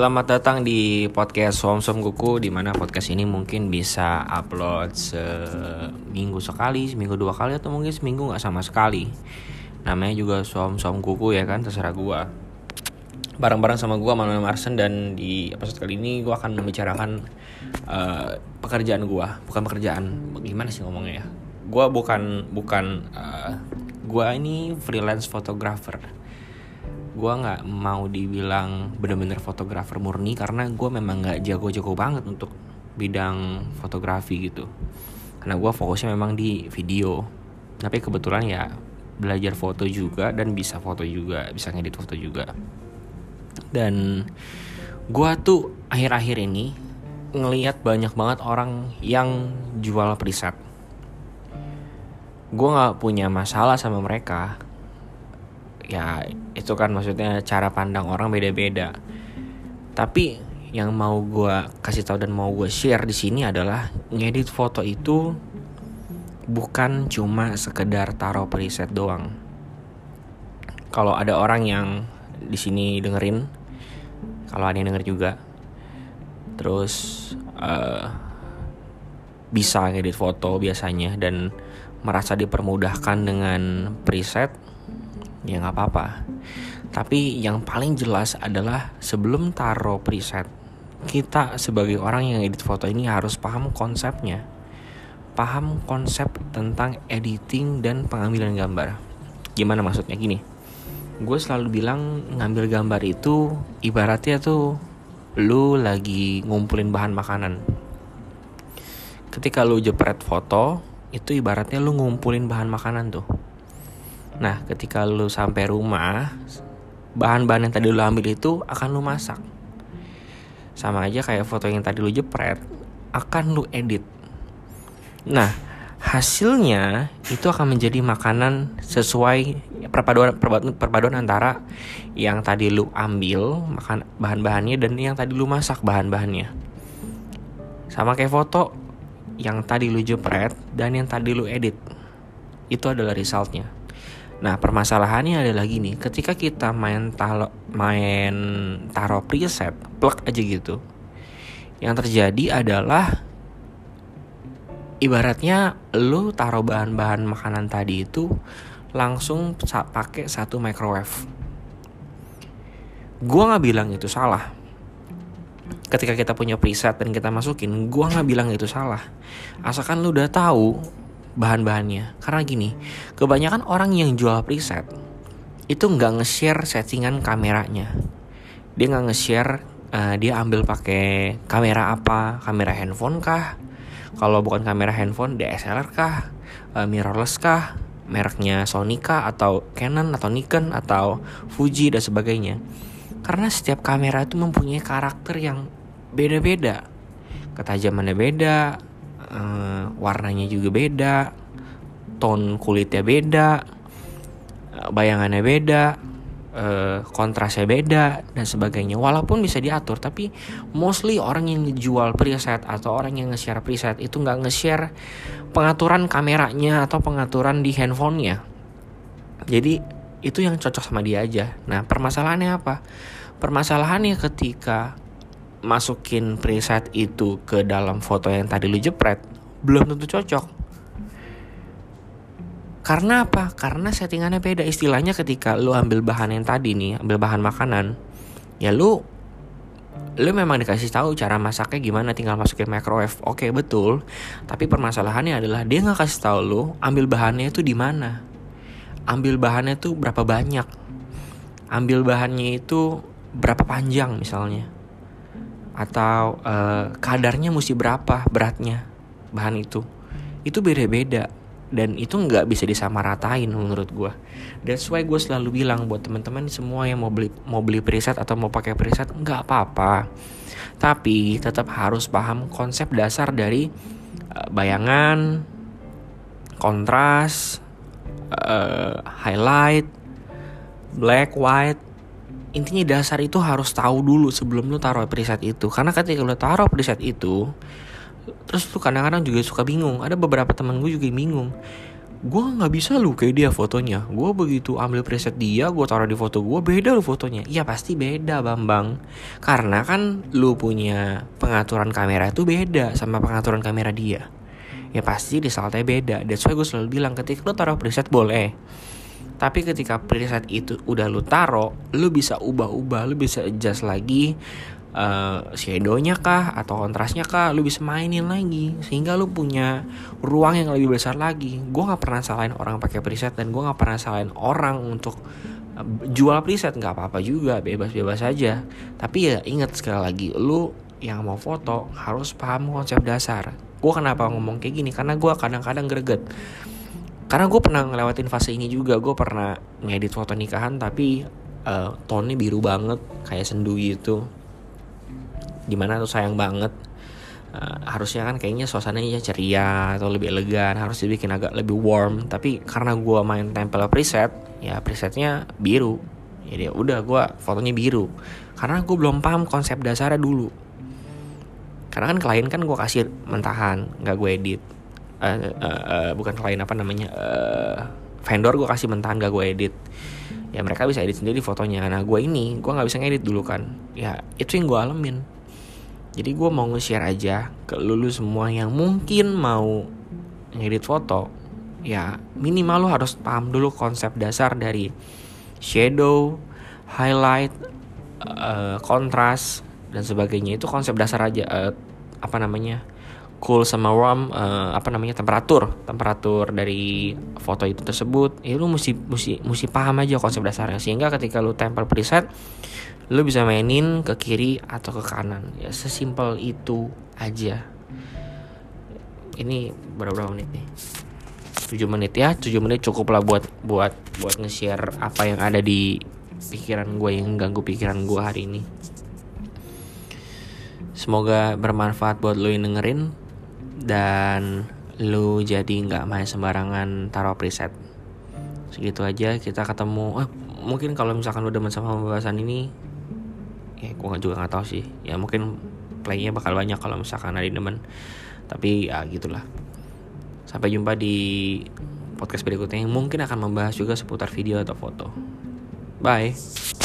Selamat datang di podcast Som Som Kuku di mana podcast ini mungkin bisa upload seminggu sekali, seminggu dua kali atau mungkin seminggu nggak sama sekali. Namanya juga Som Som Kuku ya kan, terserah gua. Bareng-bareng sama gua Manuel Marsen dan di episode kali ini gua akan membicarakan uh, pekerjaan gua, bukan pekerjaan. Gimana sih ngomongnya ya? Gua bukan bukan uh, gua ini freelance photographer gue nggak mau dibilang bener-bener fotografer murni karena gue memang nggak jago-jago banget untuk bidang fotografi gitu. Karena gue fokusnya memang di video. Tapi kebetulan ya belajar foto juga dan bisa foto juga bisa ngedit foto juga. Dan gue tuh akhir-akhir ini ngelihat banyak banget orang yang jual preset. Gue nggak punya masalah sama mereka ya itu kan maksudnya cara pandang orang beda-beda. Tapi yang mau gue kasih tahu dan mau gue share di sini adalah ngedit foto itu bukan cuma sekedar taruh preset doang. Kalau ada orang yang di sini dengerin kalau ada yang denger juga terus uh, bisa ngedit foto biasanya dan merasa dipermudahkan dengan preset ya nggak apa-apa. Tapi yang paling jelas adalah sebelum taruh preset kita sebagai orang yang edit foto ini harus paham konsepnya. Paham konsep tentang editing dan pengambilan gambar. Gimana maksudnya? Gini gue selalu bilang ngambil gambar itu ibaratnya tuh lu lagi ngumpulin bahan makanan. Ketika lu jepret foto itu ibaratnya lu ngumpulin bahan makanan tuh Nah, ketika lu sampai rumah, bahan-bahan yang tadi lu ambil itu akan lu masak. Sama aja kayak foto yang tadi lu jepret, akan lu edit. Nah, hasilnya itu akan menjadi makanan sesuai perpaduan perpaduan, antara yang tadi lu ambil makan bahan-bahannya dan yang tadi lu masak bahan-bahannya. Sama kayak foto yang tadi lu jepret dan yang tadi lu edit. Itu adalah resultnya. Nah permasalahannya adalah gini, ketika kita main talo, main preset, plug aja gitu, yang terjadi adalah ibaratnya lu taruh bahan-bahan makanan tadi itu langsung pakai satu microwave. Gua nggak bilang itu salah. Ketika kita punya preset dan kita masukin, gua nggak bilang itu salah. Asalkan lu udah tahu bahan-bahannya. Karena gini, kebanyakan orang yang jual preset itu nggak nge-share settingan kameranya. Dia nggak nge-share uh, dia ambil pakai kamera apa, kamera handphone kah? Kalau bukan kamera handphone, DSLR kah? Uh, mirrorless kah? Mereknya Sony kah? Atau Canon atau Nikon atau Fuji dan sebagainya. Karena setiap kamera itu mempunyai karakter yang beda-beda. Ketajamannya beda, uh, warnanya juga beda tone kulitnya beda uh, bayangannya beda uh, kontrasnya beda dan sebagainya. Walaupun bisa diatur tapi mostly orang yang jual preset atau orang yang nge-share preset itu nggak nge-share pengaturan kameranya atau pengaturan di handphonenya. Jadi itu yang cocok sama dia aja. Nah permasalahannya apa? Permasalahannya ketika masukin preset itu ke dalam foto yang tadi lu jepret belum tentu cocok. Karena apa? Karena settingannya beda. Istilahnya ketika lu ambil bahan yang tadi nih Ambil bahan makanan Ya lu Lu memang dikasih tahu cara masaknya gimana Tinggal masukin microwave. Oke betul. Tapi permasalahannya adalah Dia nggak kasih tahu lu Ambil bahannya itu di mana. Ambil bahannya itu berapa banyak. Ambil bahannya itu Berapa panjang misalnya atau uh, kadarnya mesti berapa beratnya bahan itu? Itu beda-beda. Dan itu nggak bisa disamaratain menurut gue that's why gue selalu bilang buat teman-teman semua yang mau beli mau beli preset atau mau pakai preset nggak apa-apa. Tapi tetap harus paham konsep dasar dari uh, bayangan kontras uh, highlight black white intinya dasar itu harus tahu dulu sebelum lu taruh preset itu. Karena ketika lu taruh preset itu terus lu kadang-kadang juga suka bingung. Ada beberapa teman gue juga bingung. Gue nggak bisa lu kayak dia fotonya. Gue begitu ambil preset dia gue taruh di foto gue beda lu fotonya. Iya pasti beda bambang. Karena kan lu punya pengaturan kamera itu beda sama pengaturan kamera dia. Ya pasti di saltnya beda. That's why gue selalu bilang ketika lu taruh preset boleh tapi ketika preset itu udah lu taruh lu bisa ubah-ubah lu bisa adjust lagi uh, shadownya kah atau kontrasnya kah lu bisa mainin lagi. Sehingga lu punya ruang yang lebih besar lagi. Gue nggak pernah salahin orang pakai preset dan gue nggak pernah salahin orang untuk uh, jual preset. Nggak apa-apa juga bebas-bebas saja tapi ya ingat sekali lagi lu yang mau foto harus paham konsep dasar. Gue kenapa ngomong kayak gini? Karena gue kadang-kadang greget karena gue pernah ngelewatin fase ini juga gue pernah ngedit foto nikahan tapi uh, tone biru banget kayak sendu gitu. Di mana tuh sayang banget. Uh, harusnya kan kayaknya suasananya ceria atau lebih elegan harus dibikin agak lebih warm. Tapi karena gue main tempel preset ya presetnya biru. Jadi ya udah gue fotonya biru. Karena gue belum paham konsep dasarnya dulu. Karena kan klien kan gue kasih mentahan nggak gue edit uh, uh, bukan klien apa namanya uh, vendor gue kasih mentahan gak gue edit. Ya mereka bisa edit sendiri fotonya. Nah gue ini gue nggak bisa ngedit dulu kan. Ya itu yang gue alamin. Jadi gue mau nge-share aja ke lulu semua yang mungkin mau ngedit foto. Ya minimal lo harus paham dulu konsep dasar dari shadow, highlight, uh, kontras dan sebagainya. Itu konsep dasar aja uh, apa namanya cool sama warm uh, apa namanya temperatur. Temperatur dari foto itu tersebut ya lu mesti mesti mesti paham aja konsep dasarnya. Sehingga ketika lu tempel preset lu bisa mainin ke kiri atau ke kanan. Ya sesimpel itu aja. Ini berapa menit nih? 7 menit ya 7 menit cukup lah buat buat buat nge-share apa yang ada di pikiran gue yang ganggu pikiran gue hari ini. Semoga bermanfaat buat lo yang dengerin dan lu jadi nggak main sembarangan taruh preset. Segitu aja kita ketemu. Eh, mungkin kalau misalkan udah sama pembahasan ini ya gue juga nggak tahu sih. Ya mungkin playnya bakal banyak kalau misalkan ada demen. Tapi ya gitulah. Sampai jumpa di podcast berikutnya yang mungkin akan membahas juga seputar video atau foto. Bye